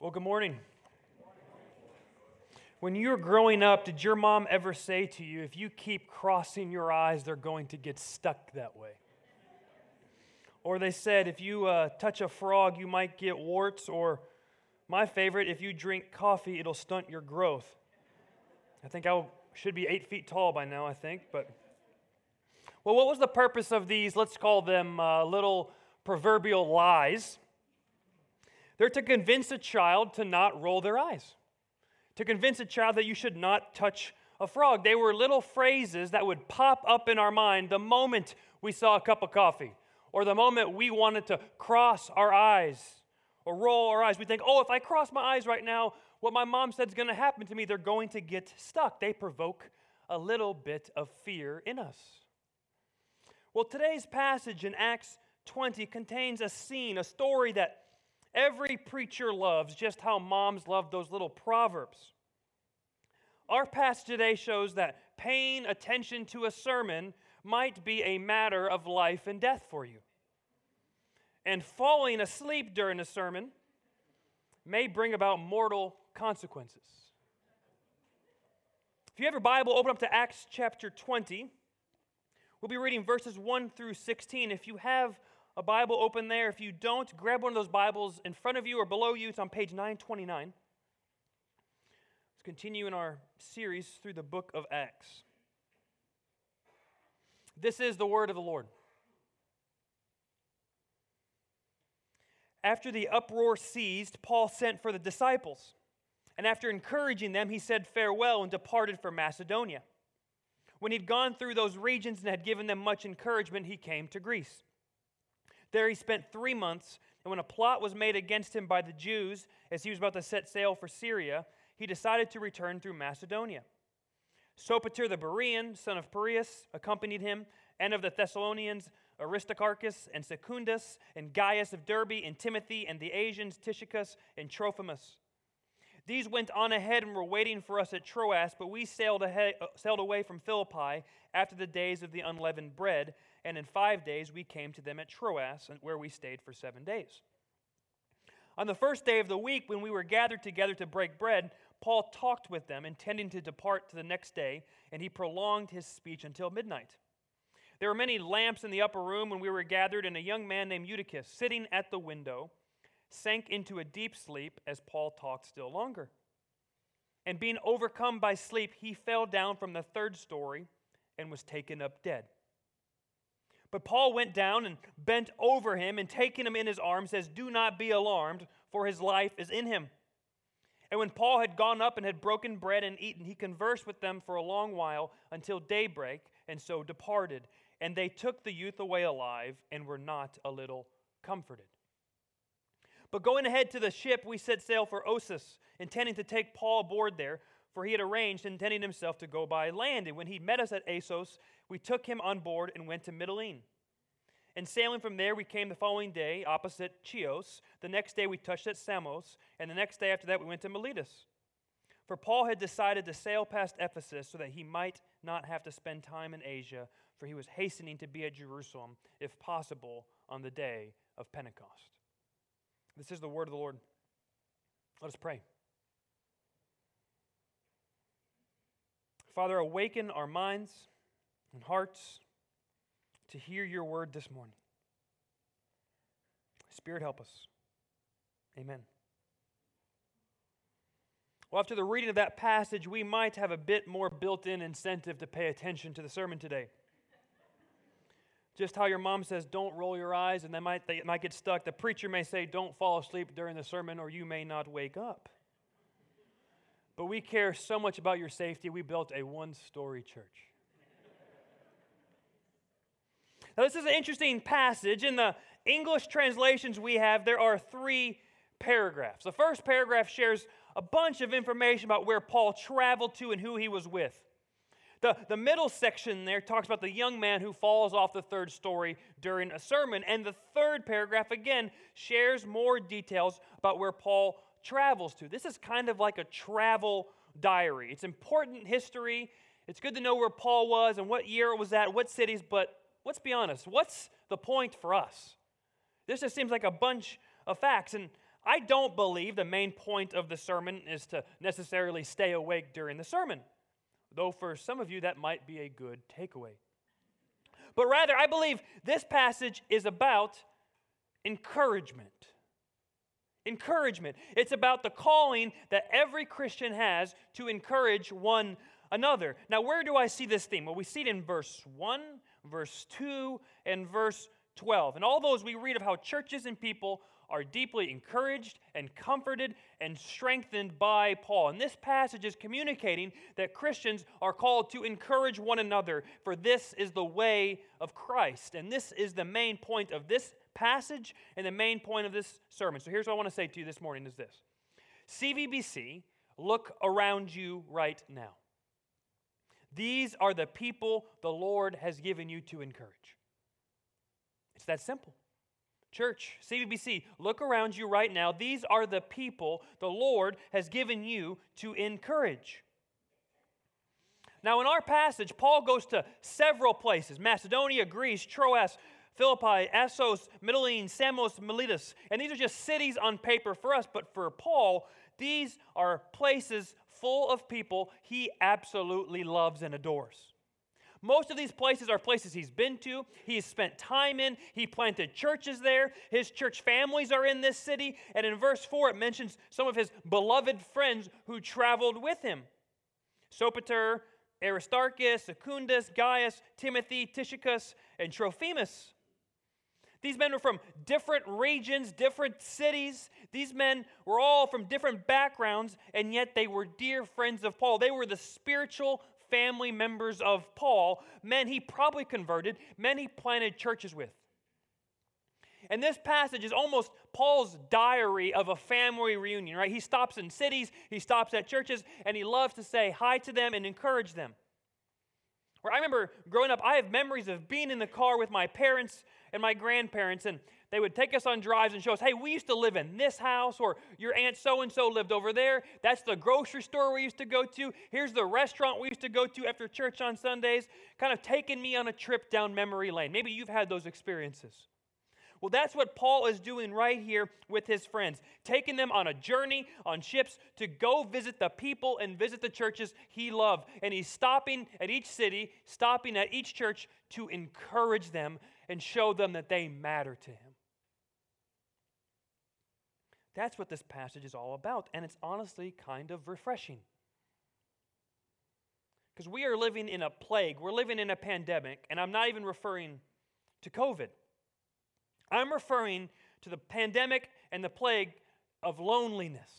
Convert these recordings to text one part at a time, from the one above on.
Well, good morning. When you were growing up, did your mom ever say to you, if you keep crossing your eyes, they're going to get stuck that way? Or they said, if you uh, touch a frog, you might get warts. Or my favorite, if you drink coffee, it'll stunt your growth. I think I should be eight feet tall by now, I think. But, well, what was the purpose of these, let's call them uh, little proverbial lies? They're to convince a child to not roll their eyes, to convince a child that you should not touch a frog. They were little phrases that would pop up in our mind the moment we saw a cup of coffee or the moment we wanted to cross our eyes or roll our eyes. We think, oh, if I cross my eyes right now, what my mom said is going to happen to me. They're going to get stuck. They provoke a little bit of fear in us. Well, today's passage in Acts 20 contains a scene, a story that Every preacher loves just how moms love those little proverbs. Our passage today shows that paying attention to a sermon might be a matter of life and death for you. And falling asleep during a sermon may bring about mortal consequences. If you have your Bible, open up to Acts chapter 20. We'll be reading verses 1 through 16. If you have a Bible open there. If you don't, grab one of those Bibles in front of you or below you. It's on page 929. Let's continue in our series through the book of Acts. This is the word of the Lord. After the uproar ceased, Paul sent for the disciples. And after encouraging them, he said farewell and departed for Macedonia. When he'd gone through those regions and had given them much encouragement, he came to Greece. There he spent three months, and when a plot was made against him by the Jews as he was about to set sail for Syria, he decided to return through Macedonia. Sopater the Berean, son of Pyrrhus, accompanied him, and of the Thessalonians, Aristarchus and Secundus, and Gaius of Derbe, and Timothy, and the Asians, Tychicus and Trophimus. These went on ahead and were waiting for us at Troas, but we sailed, ahead, uh, sailed away from Philippi after the days of the unleavened bread and in five days we came to them at Troas, where we stayed for seven days. On the first day of the week, when we were gathered together to break bread, Paul talked with them, intending to depart to the next day, and he prolonged his speech until midnight. There were many lamps in the upper room when we were gathered, and a young man named Eutychus, sitting at the window, sank into a deep sleep as Paul talked still longer. And being overcome by sleep, he fell down from the third story and was taken up dead. But Paul went down and bent over him and taking him in his arms says, Do not be alarmed, for his life is in him. And when Paul had gone up and had broken bread and eaten, he conversed with them for a long while until daybreak, and so departed. And they took the youth away alive and were not a little comforted. But going ahead to the ship, we set sail for Assos, intending to take Paul aboard there, for he had arranged, intending himself to go by land. And when he met us at Assos, we took him on board and went to Mytilene. And sailing from there, we came the following day opposite Chios. The next day, we touched at Samos. And the next day after that, we went to Miletus. For Paul had decided to sail past Ephesus so that he might not have to spend time in Asia, for he was hastening to be at Jerusalem, if possible, on the day of Pentecost. This is the word of the Lord. Let us pray. Father, awaken our minds and hearts to hear your word this morning. Spirit, help us. Amen. Well, after the reading of that passage, we might have a bit more built in incentive to pay attention to the sermon today. Just how your mom says, don't roll your eyes, and they might, they might get stuck. The preacher may say, don't fall asleep during the sermon, or you may not wake up. But we care so much about your safety, we built a one story church. Now, this is an interesting passage. In the English translations we have, there are three paragraphs. The first paragraph shares a bunch of information about where Paul traveled to and who he was with. The, the middle section there talks about the young man who falls off the third story during a sermon. And the third paragraph, again, shares more details about where Paul travels to. This is kind of like a travel diary. It's important history. It's good to know where Paul was and what year it was at, what cities, but let's be honest, what's the point for us? This just seems like a bunch of facts. And I don't believe the main point of the sermon is to necessarily stay awake during the sermon, though for some of you that might be a good takeaway. But rather, I believe this passage is about encouragement. Encouragement. It's about the calling that every Christian has to encourage one another. Now, where do I see this theme? Well, we see it in verse 1, verse 2, and verse 12. And all those we read of how churches and people are deeply encouraged and comforted and strengthened by Paul. And this passage is communicating that Christians are called to encourage one another, for this is the way of Christ. And this is the main point of this passage and the main point of this sermon. So here's what I want to say to you this morning is this. CVBC, look around you right now. These are the people the Lord has given you to encourage. It's that simple. Church, CVBC, look around you right now. These are the people the Lord has given you to encourage. Now, in our passage, Paul goes to several places Macedonia, Greece, Troas, Philippi, Assos, Mytilene, Samos, Miletus. And these are just cities on paper for us, but for Paul, these are places full of people he absolutely loves and adores. Most of these places are places he's been to, he's spent time in, he planted churches there, his church families are in this city, and in verse 4 it mentions some of his beloved friends who traveled with him Sopater, Aristarchus, Secundus, Gaius, Timothy, Tychicus, and Trophimus. These men were from different regions, different cities. These men were all from different backgrounds, and yet they were dear friends of Paul. They were the spiritual family members of Paul, men he probably converted, men he planted churches with. And this passage is almost Paul's diary of a family reunion, right? He stops in cities, he stops at churches, and he loves to say hi to them and encourage them. I remember growing up, I have memories of being in the car with my parents and my grandparents, and they would take us on drives and show us, hey, we used to live in this house, or your aunt so and so lived over there. That's the grocery store we used to go to. Here's the restaurant we used to go to after church on Sundays. Kind of taking me on a trip down memory lane. Maybe you've had those experiences. Well, that's what Paul is doing right here with his friends, taking them on a journey on ships to go visit the people and visit the churches he loved. And he's stopping at each city, stopping at each church to encourage them and show them that they matter to him. That's what this passage is all about, and it's honestly kind of refreshing. Because we are living in a plague, we're living in a pandemic, and I'm not even referring to COVID. I'm referring to the pandemic and the plague of loneliness.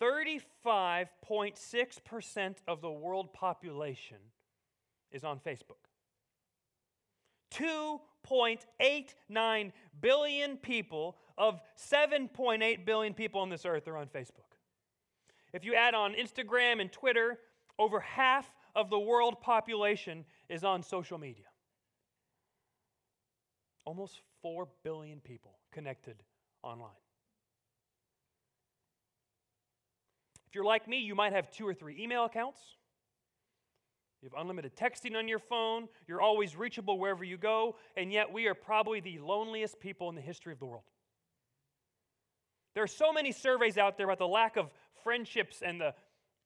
35.6% of the world population is on Facebook. 2.89 billion people of 7.8 billion people on this earth are on Facebook. If you add on Instagram and Twitter, over half of the world population is on social media. Almost 4 billion people connected online. If you're like me, you might have two or three email accounts. You have unlimited texting on your phone. You're always reachable wherever you go. And yet, we are probably the loneliest people in the history of the world. There are so many surveys out there about the lack of friendships and the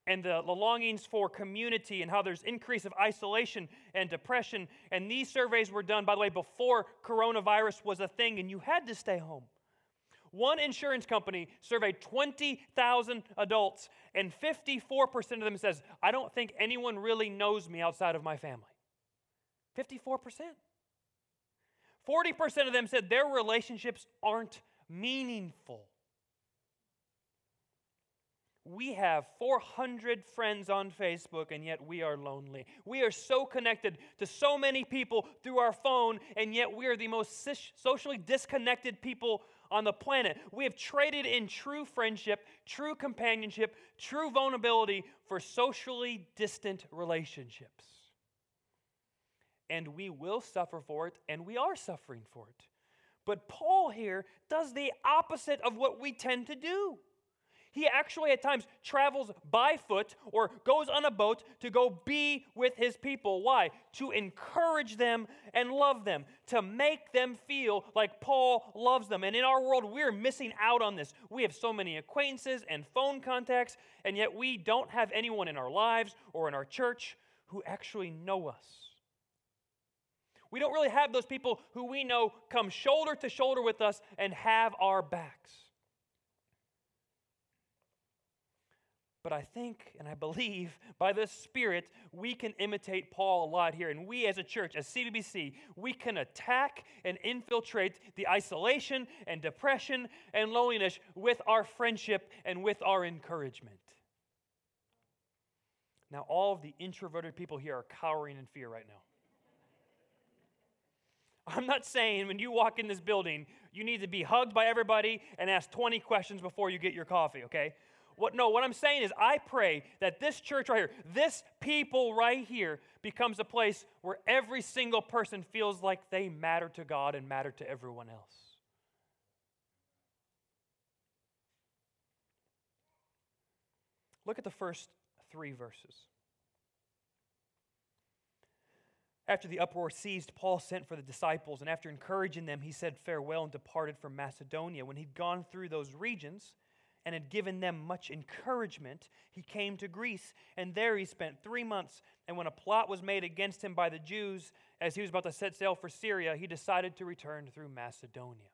and the, the longings for community and how there's increase of isolation and depression. And these surveys were done, by the way, before coronavirus was a thing, and you had to stay home. One insurance company surveyed 20,000 adults, and 54% of them says, I don't think anyone really knows me outside of my family. 54%. 40% of them said their relationships aren't meaningful. We have 400 friends on Facebook, and yet we are lonely. We are so connected to so many people through our phone, and yet we are the most socially disconnected people on the planet. We have traded in true friendship, true companionship, true vulnerability for socially distant relationships. And we will suffer for it, and we are suffering for it. But Paul here does the opposite of what we tend to do. He actually at times travels by foot or goes on a boat to go be with his people. Why? To encourage them and love them, to make them feel like Paul loves them. And in our world, we're missing out on this. We have so many acquaintances and phone contacts, and yet we don't have anyone in our lives or in our church who actually know us. We don't really have those people who we know come shoulder to shoulder with us and have our backs. But I think and I believe by the Spirit we can imitate Paul a lot here. And we as a church, as CVBC, we can attack and infiltrate the isolation and depression and loneliness with our friendship and with our encouragement. Now, all of the introverted people here are cowering in fear right now. I'm not saying when you walk in this building, you need to be hugged by everybody and ask 20 questions before you get your coffee, okay? What, no, what I'm saying is, I pray that this church right here, this people right here, becomes a place where every single person feels like they matter to God and matter to everyone else. Look at the first three verses. After the uproar ceased, Paul sent for the disciples, and after encouraging them, he said farewell and departed from Macedonia. When he'd gone through those regions, and had given them much encouragement, he came to Greece, and there he spent three months. And when a plot was made against him by the Jews, as he was about to set sail for Syria, he decided to return through Macedonia.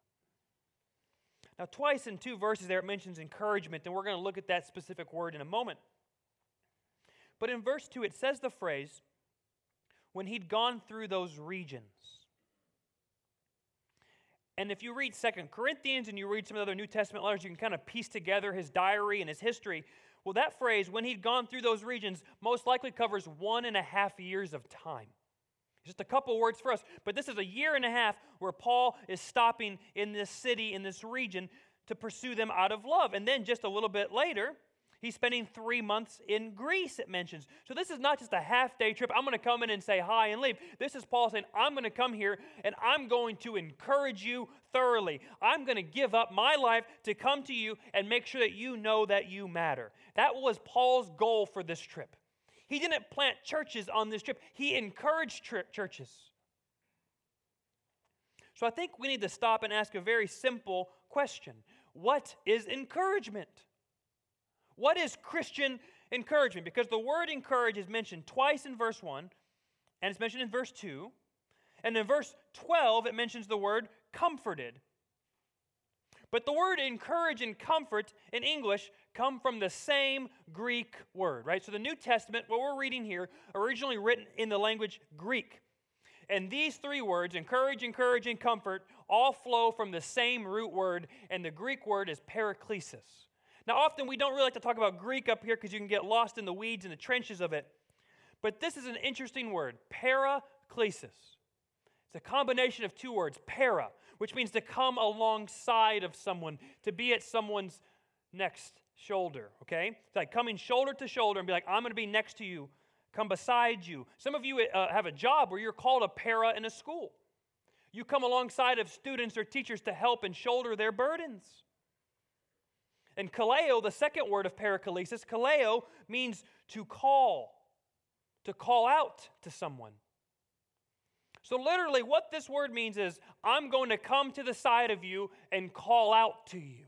Now, twice in two verses there it mentions encouragement, and we're going to look at that specific word in a moment. But in verse 2, it says the phrase, when he'd gone through those regions. And if you read Second Corinthians and you read some of the other New Testament letters, you can kind of piece together his diary and his history. Well, that phrase, when he'd gone through those regions, most likely covers one and a half years of time. Just a couple words for us. But this is a year and a half where Paul is stopping in this city, in this region, to pursue them out of love. And then just a little bit later, He's spending three months in Greece, it mentions. So this is not just a half day trip. I'm going to come in and say hi and leave. This is Paul saying, I'm going to come here and I'm going to encourage you thoroughly. I'm going to give up my life to come to you and make sure that you know that you matter. That was Paul's goal for this trip. He didn't plant churches on this trip, he encouraged churches. So I think we need to stop and ask a very simple question What is encouragement? What is Christian encouragement? Because the word encourage is mentioned twice in verse 1, and it's mentioned in verse 2. And in verse 12, it mentions the word comforted. But the word encourage and comfort in English come from the same Greek word, right? So the New Testament, what we're reading here, originally written in the language Greek. And these three words, encourage, encourage, and comfort, all flow from the same root word, and the Greek word is paraklesis. Now, often we don't really like to talk about Greek up here because you can get lost in the weeds and the trenches of it. But this is an interesting word, paraklesis. It's a combination of two words, para, which means to come alongside of someone, to be at someone's next shoulder, okay? It's like coming shoulder to shoulder and be like, I'm going to be next to you, come beside you. Some of you uh, have a job where you're called a para in a school. You come alongside of students or teachers to help and shoulder their burdens. And kaleo, the second word of paraklesis, kaleo means to call, to call out to someone. So, literally, what this word means is I'm going to come to the side of you and call out to you.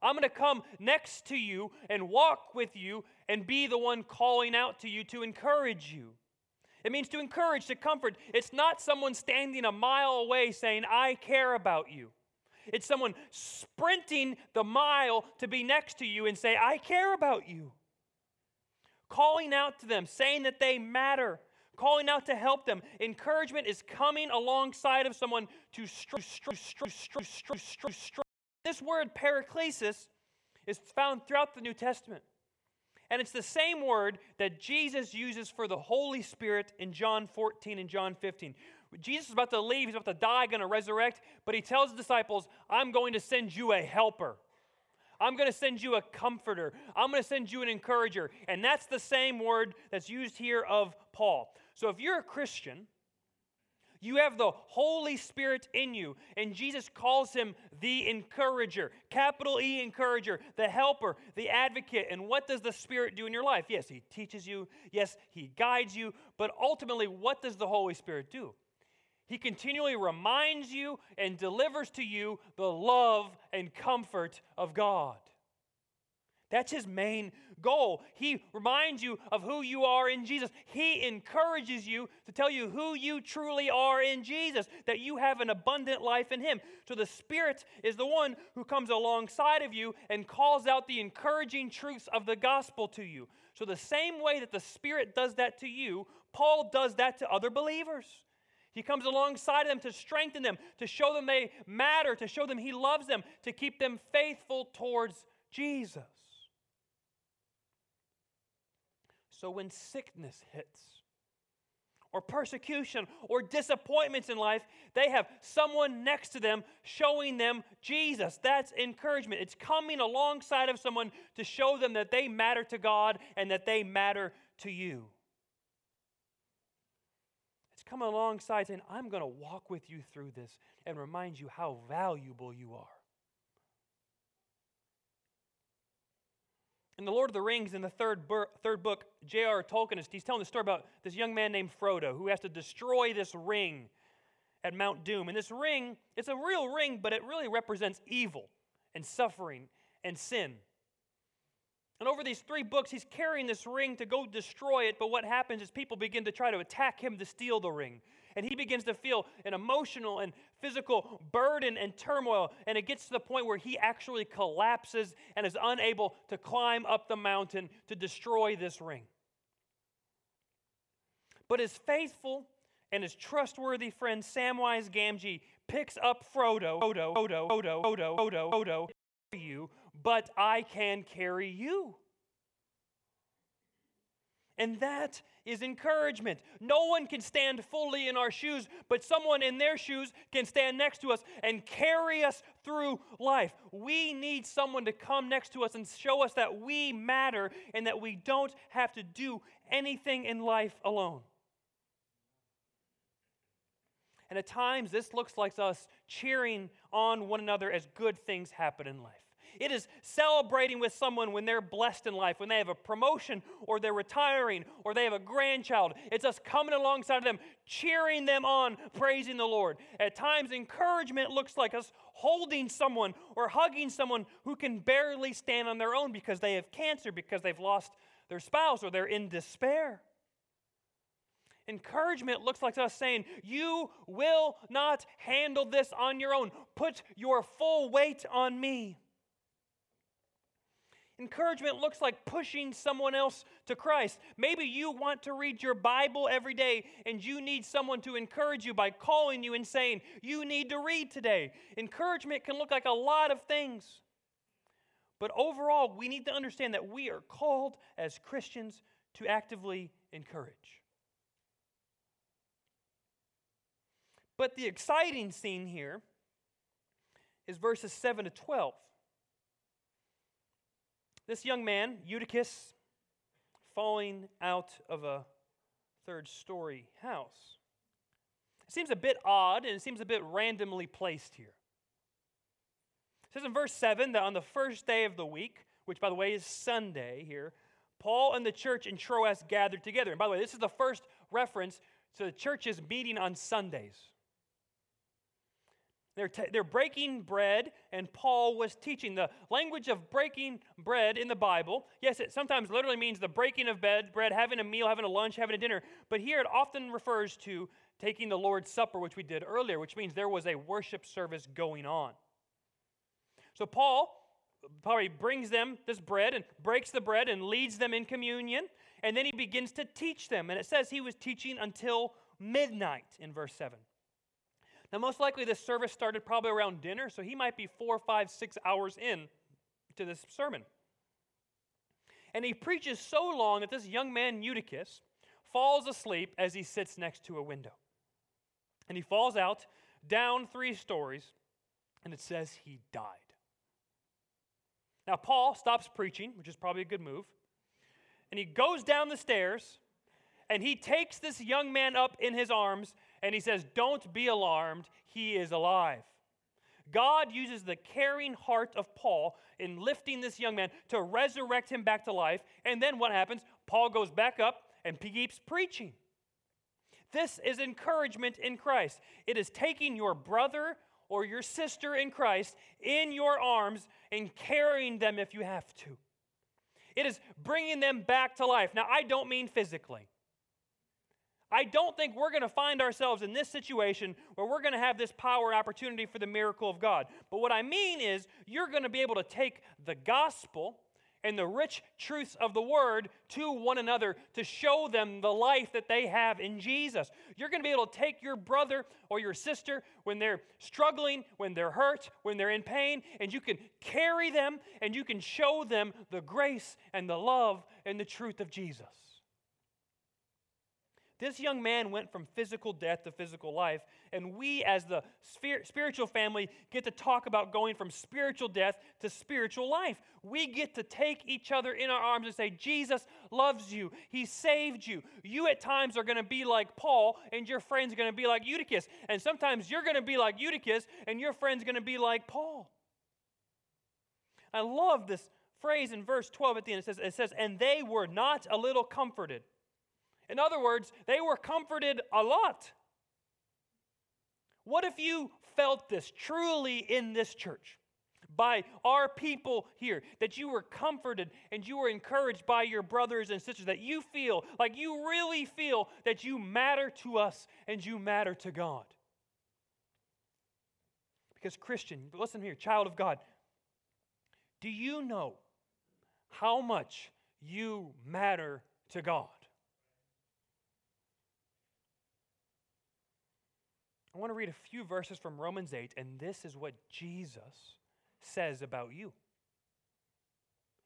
I'm going to come next to you and walk with you and be the one calling out to you to encourage you. It means to encourage, to comfort. It's not someone standing a mile away saying, I care about you. It's someone sprinting the mile to be next to you and say, I care about you. Calling out to them, saying that they matter, calling out to help them. Encouragement is coming alongside of someone to This word paraklesis is found throughout the New Testament. And it's the same word that Jesus uses for the Holy Spirit in John 14 and John 15. Jesus is about to leave, he's about to die, going to resurrect, but he tells the disciples, I'm going to send you a helper. I'm going to send you a comforter. I'm going to send you an encourager. And that's the same word that's used here of Paul. So if you're a Christian, You have the Holy Spirit in you, and Jesus calls him the encourager, capital E encourager, the helper, the advocate. And what does the Spirit do in your life? Yes, he teaches you, yes, he guides you, but ultimately, what does the Holy Spirit do? He continually reminds you and delivers to you the love and comfort of God. That's his main goal. He reminds you of who you are in Jesus. He encourages you to tell you who you truly are in Jesus, that you have an abundant life in him. So the Spirit is the one who comes alongside of you and calls out the encouraging truths of the gospel to you. So, the same way that the Spirit does that to you, Paul does that to other believers. He comes alongside of them to strengthen them, to show them they matter, to show them he loves them, to keep them faithful towards Jesus. So when sickness hits, or persecution, or disappointments in life, they have someone next to them showing them Jesus. That's encouragement. It's coming alongside of someone to show them that they matter to God and that they matter to you. Coming alongside saying, I'm going to walk with you through this and remind you how valuable you are. In The Lord of the Rings, in the third, bur- third book, J.R. Tolkien is he's telling the story about this young man named Frodo who has to destroy this ring at Mount Doom. And this ring, it's a real ring, but it really represents evil and suffering and sin. And over these three books, he's carrying this ring to go destroy it. But what happens is people begin to try to attack him to steal the ring. And he begins to feel an emotional and physical burden and turmoil. And it gets to the point where he actually collapses and is unable to climb up the mountain to destroy this ring. But his faithful and his trustworthy friend Samwise Gamgee picks up Frodo, Frodo, Frodo, Frodo, Frodo, Frodo, Frodo, you but I can carry you. And that is encouragement. No one can stand fully in our shoes, but someone in their shoes can stand next to us and carry us through life. We need someone to come next to us and show us that we matter and that we don't have to do anything in life alone. And at times, this looks like us cheering on one another as good things happen in life. It is celebrating with someone when they're blessed in life, when they have a promotion or they're retiring or they have a grandchild. It's us coming alongside of them, cheering them on, praising the Lord. At times, encouragement looks like us holding someone or hugging someone who can barely stand on their own because they have cancer, because they've lost their spouse, or they're in despair. Encouragement looks like us saying, You will not handle this on your own. Put your full weight on me. Encouragement looks like pushing someone else to Christ. Maybe you want to read your Bible every day and you need someone to encourage you by calling you and saying, You need to read today. Encouragement can look like a lot of things. But overall, we need to understand that we are called as Christians to actively encourage. But the exciting scene here is verses 7 to 12. This young man, Eutychus, falling out of a third story house. It seems a bit odd and it seems a bit randomly placed here. It says in verse 7 that on the first day of the week, which by the way is Sunday here, Paul and the church in Troas gathered together. And by the way, this is the first reference to the churches meeting on Sundays. They're, t- they're breaking bread, and Paul was teaching. The language of breaking bread in the Bible, yes, it sometimes literally means the breaking of bed, bread, having a meal, having a lunch, having a dinner. But here it often refers to taking the Lord's Supper, which we did earlier, which means there was a worship service going on. So Paul probably brings them this bread and breaks the bread and leads them in communion, and then he begins to teach them. And it says he was teaching until midnight in verse 7. Now, most likely this service started probably around dinner, so he might be four, five, six hours in to this sermon. And he preaches so long that this young man, Eutychus, falls asleep as he sits next to a window. And he falls out down three stories, and it says he died. Now, Paul stops preaching, which is probably a good move, and he goes down the stairs and he takes this young man up in his arms and he says, Don't be alarmed, he is alive. God uses the caring heart of Paul in lifting this young man to resurrect him back to life. And then what happens? Paul goes back up and he keeps preaching. This is encouragement in Christ. It is taking your brother or your sister in Christ in your arms and carrying them if you have to. It is bringing them back to life. Now, I don't mean physically. I don't think we're going to find ourselves in this situation where we're going to have this power opportunity for the miracle of God. But what I mean is, you're going to be able to take the gospel and the rich truths of the word to one another to show them the life that they have in Jesus. You're going to be able to take your brother or your sister when they're struggling, when they're hurt, when they're in pain, and you can carry them and you can show them the grace and the love and the truth of Jesus. This young man went from physical death to physical life, and we, as the spiritual family, get to talk about going from spiritual death to spiritual life. We get to take each other in our arms and say, Jesus loves you. He saved you. You, at times, are going to be like Paul, and your friend's going to be like Eutychus. And sometimes you're going to be like Eutychus, and your friend's going to be like Paul. I love this phrase in verse 12 at the end. It says, it says, And they were not a little comforted. In other words, they were comforted a lot. What if you felt this truly in this church? By our people here, that you were comforted and you were encouraged by your brothers and sisters, that you feel like you really feel that you matter to us and you matter to God. Because, Christian, listen here, child of God, do you know how much you matter to God? I want to read a few verses from Romans 8, and this is what Jesus says about you.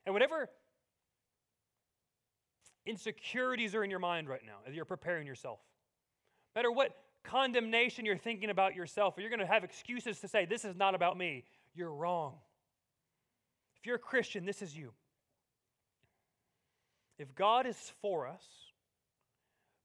And whatever insecurities are in your mind right now as you're preparing yourself, no matter what condemnation you're thinking about yourself, or you're going to have excuses to say, This is not about me, you're wrong. If you're a Christian, this is you. If God is for us,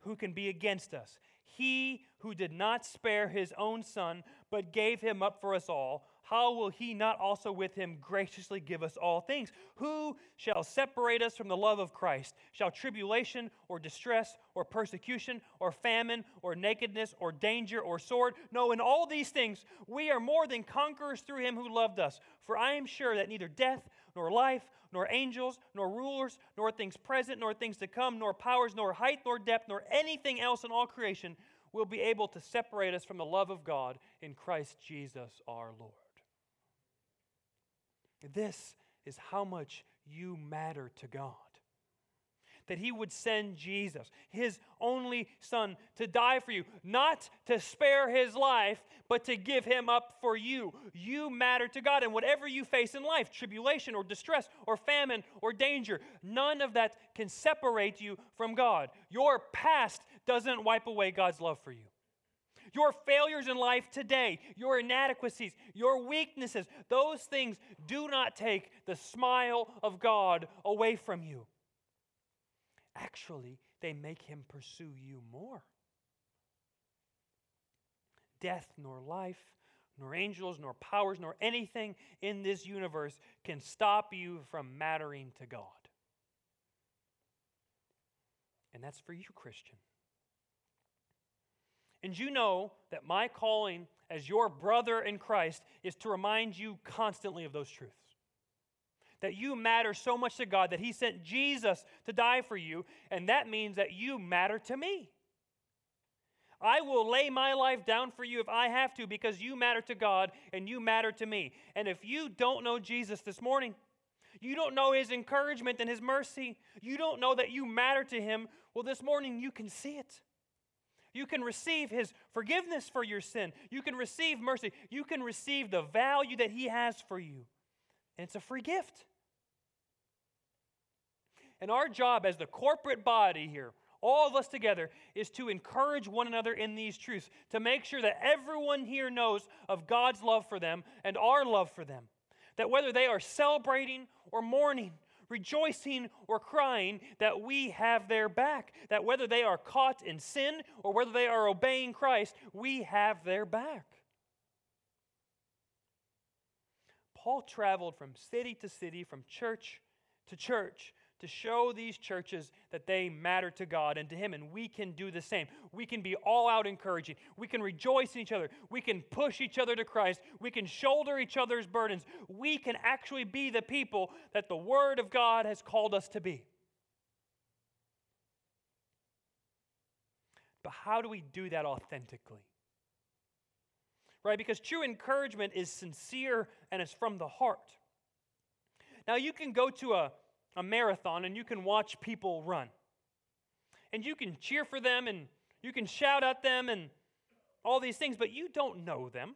who can be against us? He who did not spare his own son, but gave him up for us all, how will he not also with him graciously give us all things? Who shall separate us from the love of Christ? Shall tribulation or distress or persecution or famine or nakedness or danger or sword? No, in all these things we are more than conquerors through him who loved us. For I am sure that neither death nor life, nor angels, nor rulers, nor things present, nor things to come, nor powers, nor height, nor depth, nor anything else in all creation will be able to separate us from the love of God in Christ Jesus our Lord. This is how much you matter to God that he would send Jesus, his only son, to die for you, not to spare his life, but to give him up for you. You matter to God. And whatever you face in life, tribulation or distress or famine or danger, none of that can separate you from God. Your past doesn't wipe away God's love for you. Your failures in life today, your inadequacies, your weaknesses, those things do not take the smile of God away from you. Actually, they make him pursue you more. Death, nor life, nor angels, nor powers, nor anything in this universe can stop you from mattering to God. And that's for you, Christian. And you know that my calling as your brother in Christ is to remind you constantly of those truths that you matter so much to God that He sent Jesus to die for you, and that means that you matter to me. I will lay my life down for you if I have to because you matter to God and you matter to me. And if you don't know Jesus this morning, you don't know his encouragement and his mercy, you don't know that you matter to him, well, this morning you can see it. You can receive his forgiveness for your sin. You can receive mercy. You can receive the value that he has for you. And it's a free gift. And our job as the corporate body here, all of us together, is to encourage one another in these truths, to make sure that everyone here knows of God's love for them and our love for them. That whether they are celebrating or mourning, rejoicing or crying that we have their back. That whether they are caught in sin or whether they are obeying Christ, we have their back. Paul traveled from city to city, from church to church, to show these churches that they matter to God and to Him, and we can do the same. We can be all out encouraging. We can rejoice in each other. We can push each other to Christ. We can shoulder each other's burdens. We can actually be the people that the Word of God has called us to be. But how do we do that authentically? Right? Because true encouragement is sincere and it's from the heart. Now, you can go to a a marathon and you can watch people run. And you can cheer for them and you can shout at them and all these things, but you don't know them.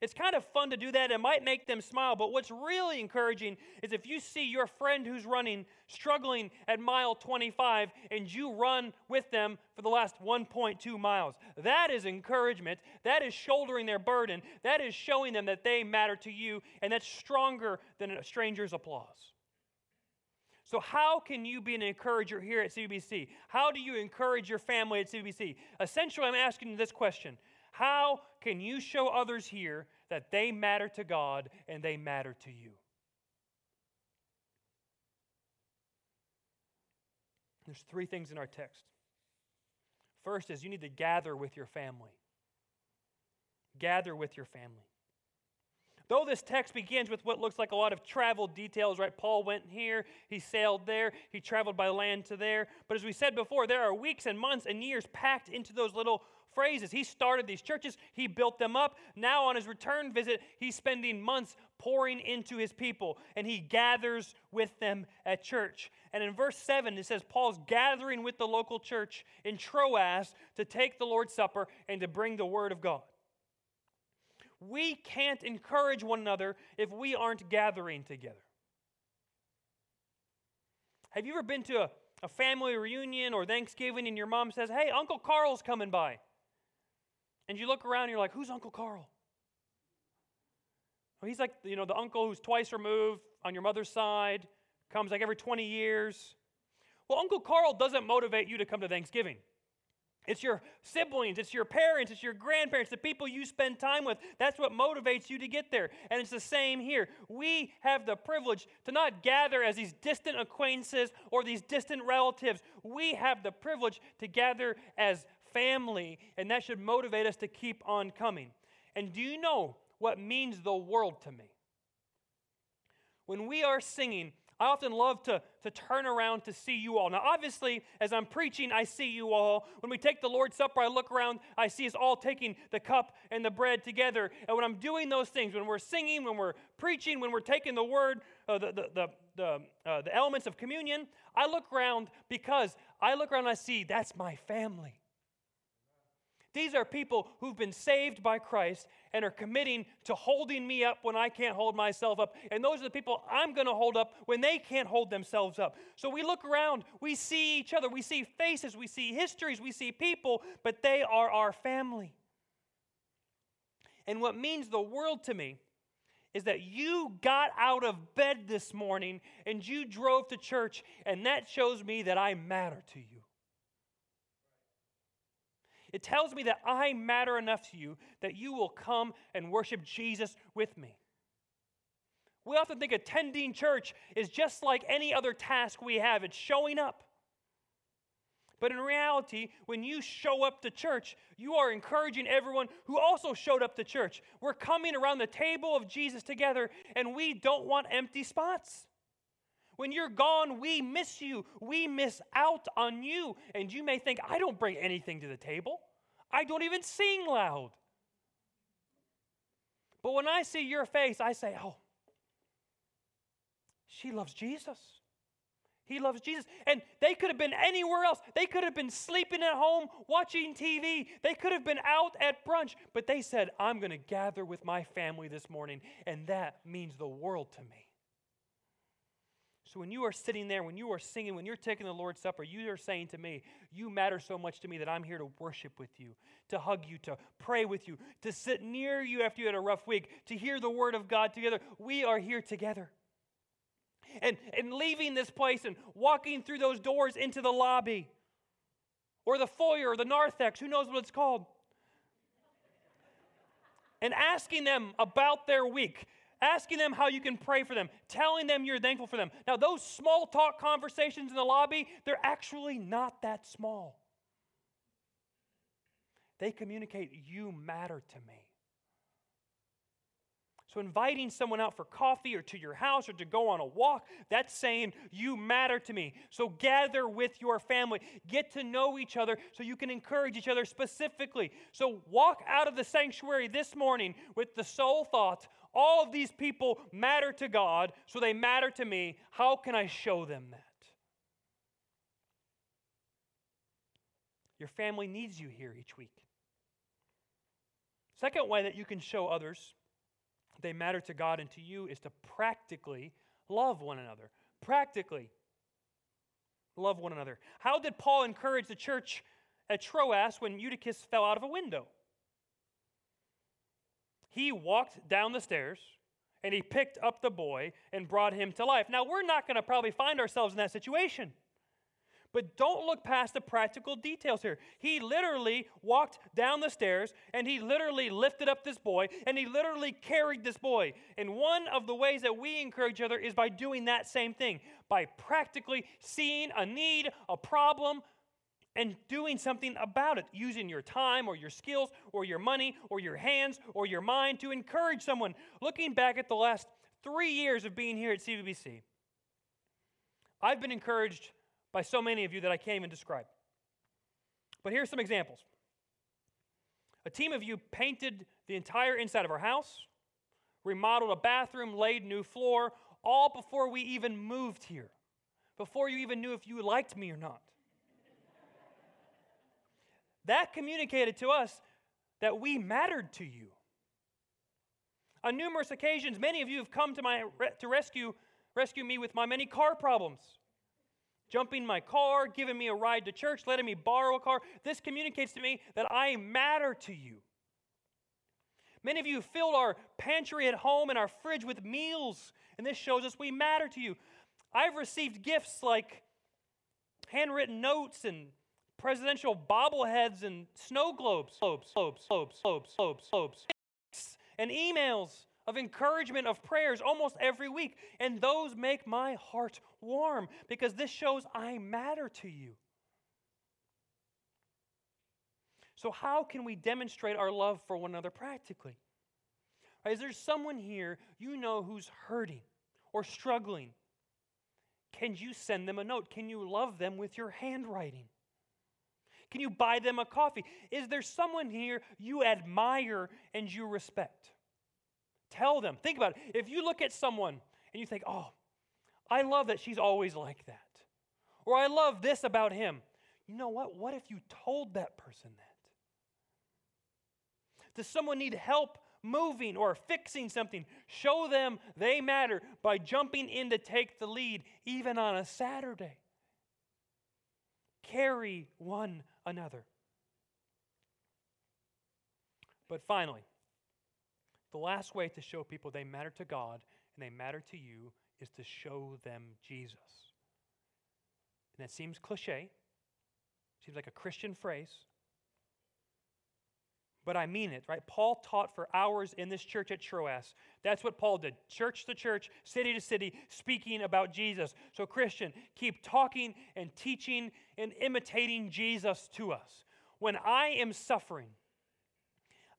It's kind of fun to do that. It might make them smile, but what's really encouraging is if you see your friend who's running struggling at mile 25 and you run with them for the last 1.2 miles. That is encouragement. That is shouldering their burden. That is showing them that they matter to you, and that's stronger than a stranger's applause. So, how can you be an encourager here at CBC? How do you encourage your family at CBC? Essentially, I'm asking this question How can you show others here that they matter to God and they matter to you? There's three things in our text. First is you need to gather with your family. Gather with your family. Though this text begins with what looks like a lot of travel details, right? Paul went here, he sailed there, he traveled by land to there. But as we said before, there are weeks and months and years packed into those little phrases. He started these churches, he built them up. Now, on his return visit, he's spending months pouring into his people, and he gathers with them at church. And in verse 7, it says Paul's gathering with the local church in Troas to take the Lord's Supper and to bring the word of God. We can't encourage one another if we aren't gathering together. Have you ever been to a, a family reunion or Thanksgiving and your mom says, Hey, Uncle Carl's coming by? And you look around and you're like, Who's Uncle Carl? Well, he's like, you know, the uncle who's twice removed on your mother's side, comes like every 20 years. Well, Uncle Carl doesn't motivate you to come to Thanksgiving. It's your siblings, it's your parents, it's your grandparents, the people you spend time with. That's what motivates you to get there. And it's the same here. We have the privilege to not gather as these distant acquaintances or these distant relatives. We have the privilege to gather as family, and that should motivate us to keep on coming. And do you know what means the world to me? When we are singing, I often love to, to turn around to see you all. Now, obviously, as I'm preaching, I see you all. When we take the Lord's Supper, I look around, I see us all taking the cup and the bread together. And when I'm doing those things, when we're singing, when we're preaching, when we're taking the word, uh, the, the, the, the, uh, the elements of communion, I look around because I look around and I see that's my family. These are people who've been saved by Christ and are committing to holding me up when I can't hold myself up. And those are the people I'm going to hold up when they can't hold themselves up. So we look around, we see each other, we see faces, we see histories, we see people, but they are our family. And what means the world to me is that you got out of bed this morning and you drove to church, and that shows me that I matter to you. It tells me that I matter enough to you that you will come and worship Jesus with me. We often think attending church is just like any other task we have, it's showing up. But in reality, when you show up to church, you are encouraging everyone who also showed up to church. We're coming around the table of Jesus together, and we don't want empty spots. When you're gone, we miss you. We miss out on you. And you may think, I don't bring anything to the table, I don't even sing loud. But when I see your face, I say, Oh, she loves Jesus. He loves Jesus. And they could have been anywhere else. They could have been sleeping at home, watching TV. They could have been out at brunch. But they said, I'm going to gather with my family this morning. And that means the world to me. So when you are sitting there, when you are singing, when you're taking the Lord's Supper, you are saying to me, You matter so much to me that I'm here to worship with you, to hug you, to pray with you, to sit near you after you had a rough week, to hear the Word of God together. We are here together. and, and leaving this place and walking through those doors into the lobby or the foyer or the narthex, who knows what it's called, and asking them about their week, asking them how you can pray for them, telling them you're thankful for them. Now, those small talk conversations in the lobby, they're actually not that small. They communicate, You matter to me. So, inviting someone out for coffee or to your house or to go on a walk, that's saying, You matter to me. So, gather with your family. Get to know each other so you can encourage each other specifically. So, walk out of the sanctuary this morning with the sole thought all of these people matter to God, so they matter to me. How can I show them that? Your family needs you here each week. Second way that you can show others they matter to God and to you is to practically love one another. Practically love one another. How did Paul encourage the church at Troas when Eutychus fell out of a window? He walked down the stairs and he picked up the boy and brought him to life. Now, we're not going to probably find ourselves in that situation. But don't look past the practical details here. He literally walked down the stairs and he literally lifted up this boy and he literally carried this boy. And one of the ways that we encourage each other is by doing that same thing, by practically seeing a need, a problem, and doing something about it, using your time or your skills or your money or your hands or your mind to encourage someone. Looking back at the last three years of being here at CVBC, I've been encouraged by so many of you that I can't even describe. But here's some examples. A team of you painted the entire inside of our house, remodeled a bathroom, laid new floor, all before we even moved here, before you even knew if you liked me or not. That communicated to us that we mattered to you. On numerous occasions, many of you have come to, my, to rescue, rescue me with my many car problems jumping my car, giving me a ride to church, letting me borrow a car. This communicates to me that I matter to you. Many of you filled our pantry at home and our fridge with meals, and this shows us we matter to you. I've received gifts like handwritten notes and presidential bobbleheads and snow globes, globes, globes, globes, globes, globes, globes, and emails of encouragement, of prayers almost every week. And those make my heart warm because this shows I matter to you. So, how can we demonstrate our love for one another practically? Is there someone here you know who's hurting or struggling? Can you send them a note? Can you love them with your handwriting? Can you buy them a coffee? Is there someone here you admire and you respect? Tell them. Think about it. If you look at someone and you think, oh, I love that she's always like that, or I love this about him, you know what? What if you told that person that? Does someone need help moving or fixing something? Show them they matter by jumping in to take the lead, even on a Saturday. Carry one another. But finally, the last way to show people they matter to God and they matter to you is to show them Jesus. And that seems cliche, seems like a Christian phrase, but I mean it, right? Paul taught for hours in this church at Troas. That's what Paul did church to church, city to city, speaking about Jesus. So, Christian, keep talking and teaching and imitating Jesus to us. When I am suffering,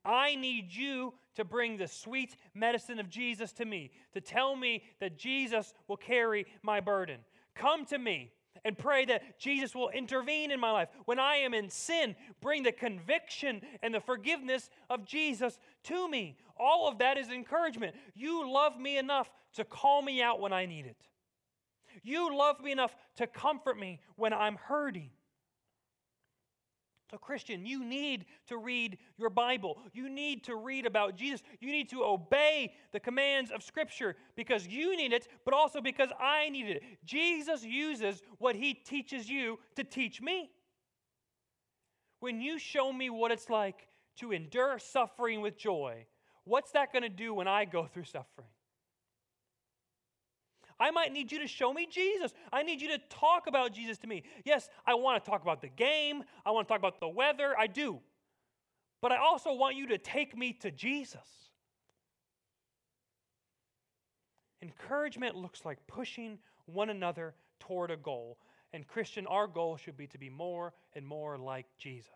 I need you to bring the sweet medicine of Jesus to me, to tell me that Jesus will carry my burden. Come to me and pray that Jesus will intervene in my life. When I am in sin, bring the conviction and the forgiveness of Jesus to me. All of that is encouragement. You love me enough to call me out when I need it. You love me enough to comfort me when I'm hurting. So, Christian, you need to read your Bible. You need to read about Jesus. You need to obey the commands of Scripture because you need it, but also because I need it. Jesus uses what he teaches you to teach me. When you show me what it's like to endure suffering with joy, what's that going to do when I go through suffering? I might need you to show me Jesus. I need you to talk about Jesus to me. Yes, I want to talk about the game. I want to talk about the weather. I do. But I also want you to take me to Jesus. Encouragement looks like pushing one another toward a goal. And, Christian, our goal should be to be more and more like Jesus.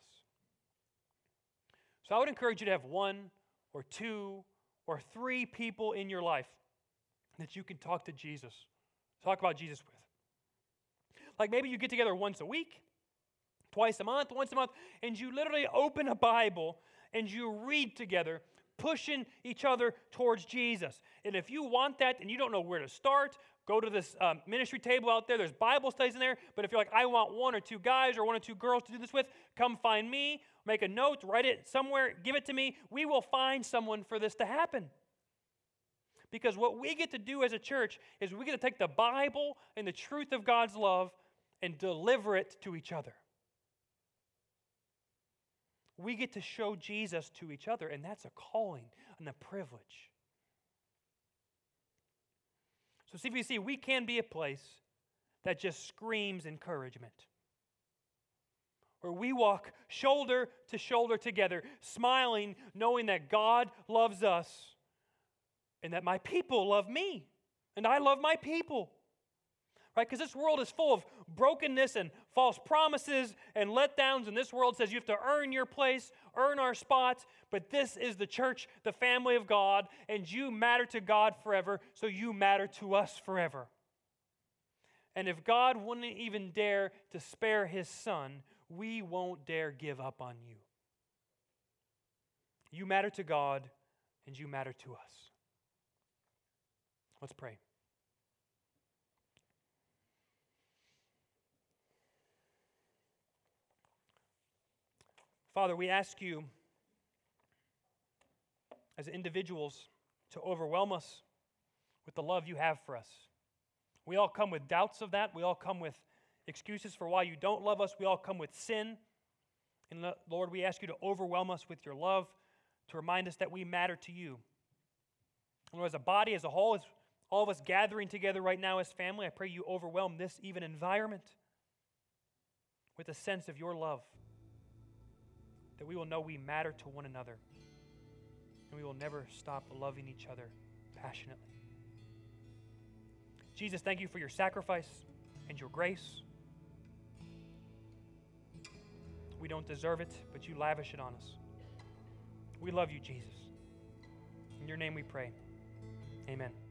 So I would encourage you to have one or two or three people in your life that you can talk to Jesus, talk about Jesus with. Like maybe you get together once a week, twice a month, once a month, and you literally open a Bible and you read together, pushing each other towards Jesus. And if you want that and you don't know where to start, go to this um, ministry table out there. There's Bible studies in there. But if you're like, I want one or two guys or one or two girls to do this with, come find me, make a note, write it somewhere, give it to me. We will find someone for this to happen. Because what we get to do as a church is we get to take the Bible and the truth of God's love and deliver it to each other. We get to show Jesus to each other, and that's a calling and a privilege. So, CVC, we can be a place that just screams encouragement. Where we walk shoulder to shoulder together, smiling, knowing that God loves us and that my people love me, and I love my people. Right? Because this world is full of brokenness and false promises and letdowns, and this world says you have to earn your place, earn our spot. But this is the church, the family of God, and you matter to God forever, so you matter to us forever. And if God wouldn't even dare to spare his son, we won't dare give up on you. You matter to God, and you matter to us. Let's pray. Father, we ask you as individuals to overwhelm us with the love you have for us. We all come with doubts of that. We all come with excuses for why you don't love us. We all come with sin. And Lord, we ask you to overwhelm us with your love, to remind us that we matter to you. And as a body, as a whole, as all of us gathering together right now as family, I pray you overwhelm this even environment with a sense of your love. That we will know we matter to one another. And we will never stop loving each other passionately. Jesus, thank you for your sacrifice and your grace. We don't deserve it, but you lavish it on us. We love you, Jesus. In your name we pray. Amen.